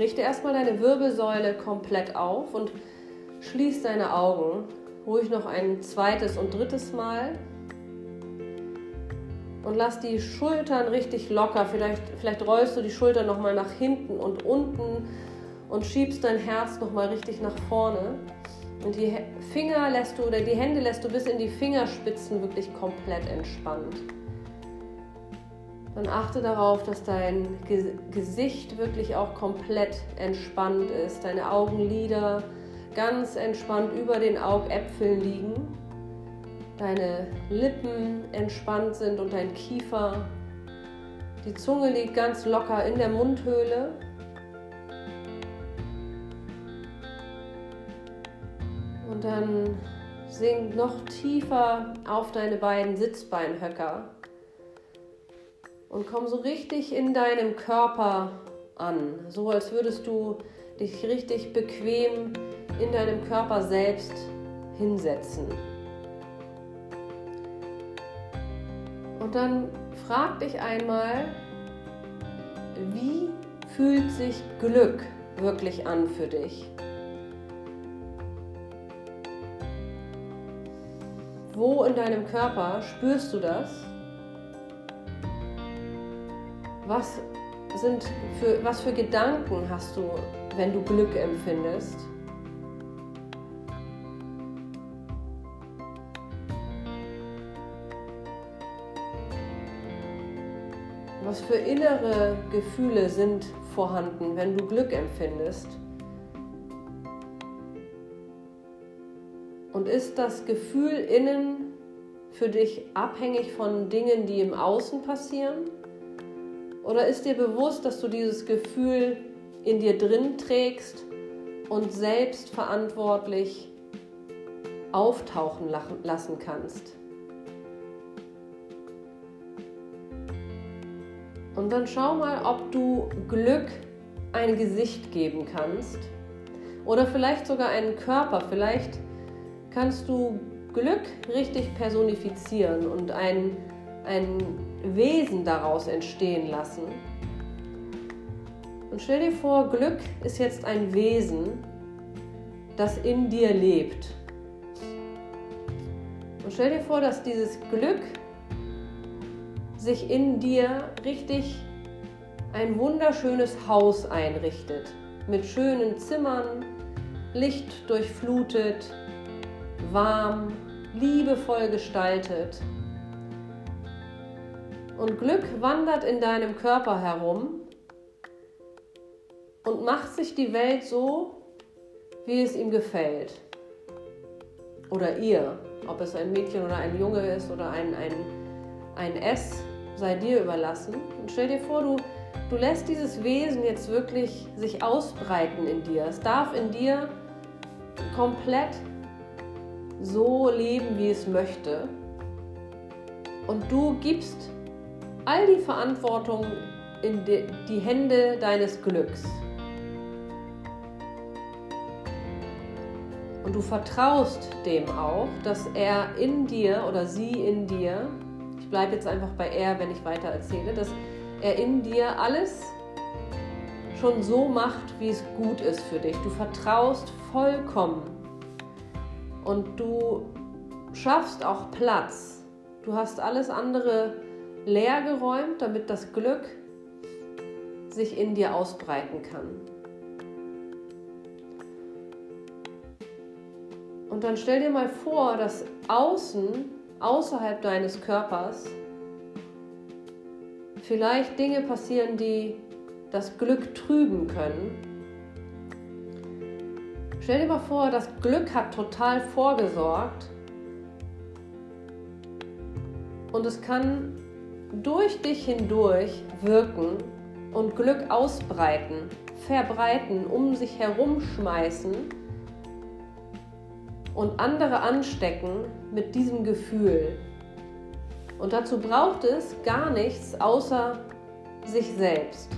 richte erstmal deine Wirbelsäule komplett auf und schließ deine Augen. Ruhig noch ein zweites und drittes Mal. Und lass die Schultern richtig locker. Vielleicht, vielleicht rollst du die Schultern nochmal nach hinten und unten und schiebst dein Herz nochmal richtig nach vorne. Und die Finger lässt du oder die Hände lässt du bis in die Fingerspitzen wirklich komplett entspannt. Dann achte darauf, dass dein Gesicht wirklich auch komplett entspannt ist, deine Augenlider ganz entspannt über den Augäpfeln liegen, deine Lippen entspannt sind und dein Kiefer. Die Zunge liegt ganz locker in der Mundhöhle. Und dann sink noch tiefer auf deine beiden Sitzbeinhöcker und komm so richtig in deinem Körper an, so als würdest du dich richtig bequem in deinem Körper selbst hinsetzen. Und dann frag dich einmal, wie fühlt sich Glück wirklich an für dich? Wo in deinem Körper spürst du das? Was, sind für, was für Gedanken hast du, wenn du Glück empfindest? Was für innere Gefühle sind vorhanden, wenn du Glück empfindest? Und ist das Gefühl innen für dich abhängig von Dingen, die im Außen passieren? Oder ist dir bewusst, dass du dieses Gefühl in dir drin trägst und selbst verantwortlich auftauchen lassen kannst? Und dann schau mal, ob du Glück ein Gesicht geben kannst oder vielleicht sogar einen Körper, vielleicht kannst du Glück richtig personifizieren und ein, ein Wesen daraus entstehen lassen. Und stell dir vor, Glück ist jetzt ein Wesen, das in dir lebt. Und stell dir vor, dass dieses Glück sich in dir richtig ein wunderschönes Haus einrichtet. Mit schönen Zimmern, Licht durchflutet, warm, liebevoll gestaltet. Und Glück wandert in deinem Körper herum und macht sich die Welt so, wie es ihm gefällt. Oder ihr, ob es ein Mädchen oder ein Junge ist oder ein, ein, ein S, sei dir überlassen. Und stell dir vor, du, du lässt dieses Wesen jetzt wirklich sich ausbreiten in dir. Es darf in dir komplett so leben, wie es möchte. Und du gibst all die Verantwortung in die Hände deines Glücks. Und du vertraust dem auch, dass er in dir oder sie in dir, ich bleibe jetzt einfach bei er, wenn ich weiter erzähle, dass er in dir alles schon so macht, wie es gut ist für dich. Du vertraust vollkommen und du schaffst auch Platz. Du hast alles andere leer geräumt, damit das Glück sich in dir ausbreiten kann. Und dann stell dir mal vor, dass außen, außerhalb deines Körpers, vielleicht Dinge passieren, die das Glück trüben können Stell dir mal vor, das Glück hat total vorgesorgt und es kann durch dich hindurch wirken und Glück ausbreiten, verbreiten, um sich herumschmeißen und andere anstecken mit diesem Gefühl. Und dazu braucht es gar nichts außer sich selbst.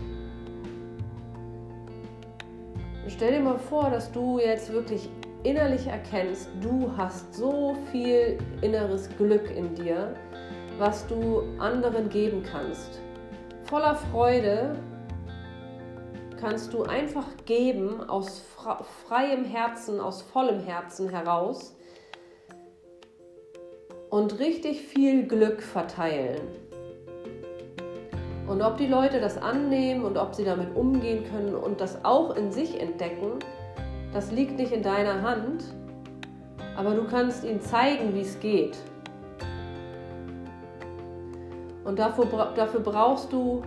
Stell dir mal vor, dass du jetzt wirklich innerlich erkennst, du hast so viel inneres Glück in dir, was du anderen geben kannst. Voller Freude kannst du einfach geben aus freiem Herzen, aus vollem Herzen heraus und richtig viel Glück verteilen. Und ob die Leute das annehmen und ob sie damit umgehen können und das auch in sich entdecken, das liegt nicht in deiner Hand, aber du kannst ihnen zeigen, wie es geht. Und dafür, dafür brauchst du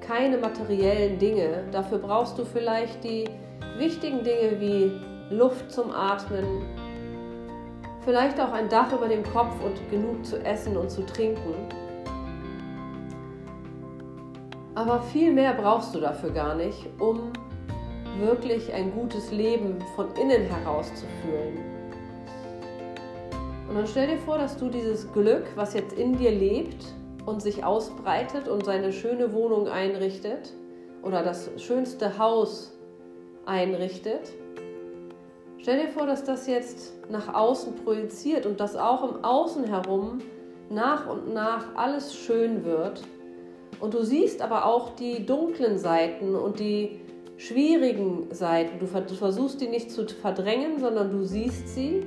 keine materiellen Dinge. Dafür brauchst du vielleicht die wichtigen Dinge wie Luft zum Atmen, vielleicht auch ein Dach über dem Kopf und genug zu essen und zu trinken. Aber viel mehr brauchst du dafür gar nicht, um wirklich ein gutes Leben von innen heraus zu fühlen. Und dann stell dir vor, dass du dieses Glück, was jetzt in dir lebt und sich ausbreitet und seine schöne Wohnung einrichtet oder das schönste Haus einrichtet, stell dir vor, dass das jetzt nach außen projiziert und dass auch im Außen herum nach und nach alles schön wird und du siehst aber auch die dunklen Seiten und die schwierigen Seiten. Du, versuchst die nicht zu verdrängen, sondern du siehst sie.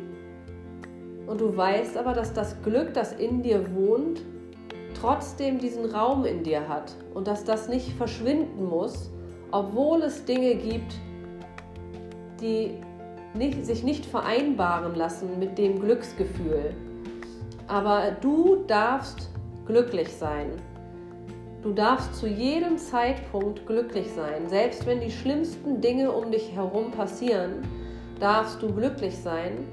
Und du weißt aber, dass das Glück, das in dir wohnt, trotzdem diesen Raum in dir hat. Und dass das nicht verschwinden muss, obwohl es Dinge gibt, die nicht, sich nicht vereinbaren lassen mit dem Glücksgefühl. Aber du darfst glücklich sein. Du darfst zu jedem Zeitpunkt glücklich sein. Selbst wenn die schlimmsten Dinge um dich herum passieren, darfst du glücklich sein.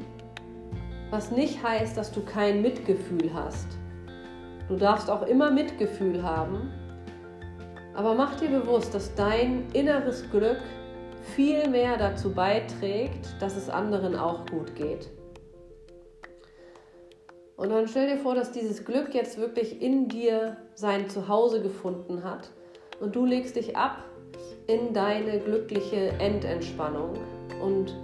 Was nicht heißt, dass du kein Mitgefühl hast. Du darfst auch immer Mitgefühl haben. Aber mach dir bewusst, dass dein inneres Glück viel mehr dazu beiträgt, dass es anderen auch gut geht. Und dann stell dir vor, dass dieses Glück jetzt wirklich in dir sein Zuhause gefunden hat und du legst dich ab in deine glückliche Endentspannung und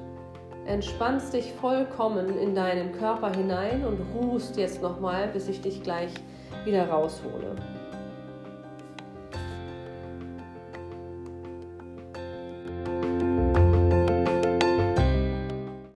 entspannst dich vollkommen in deinen Körper hinein und ruhst jetzt nochmal, bis ich dich gleich wieder raushole.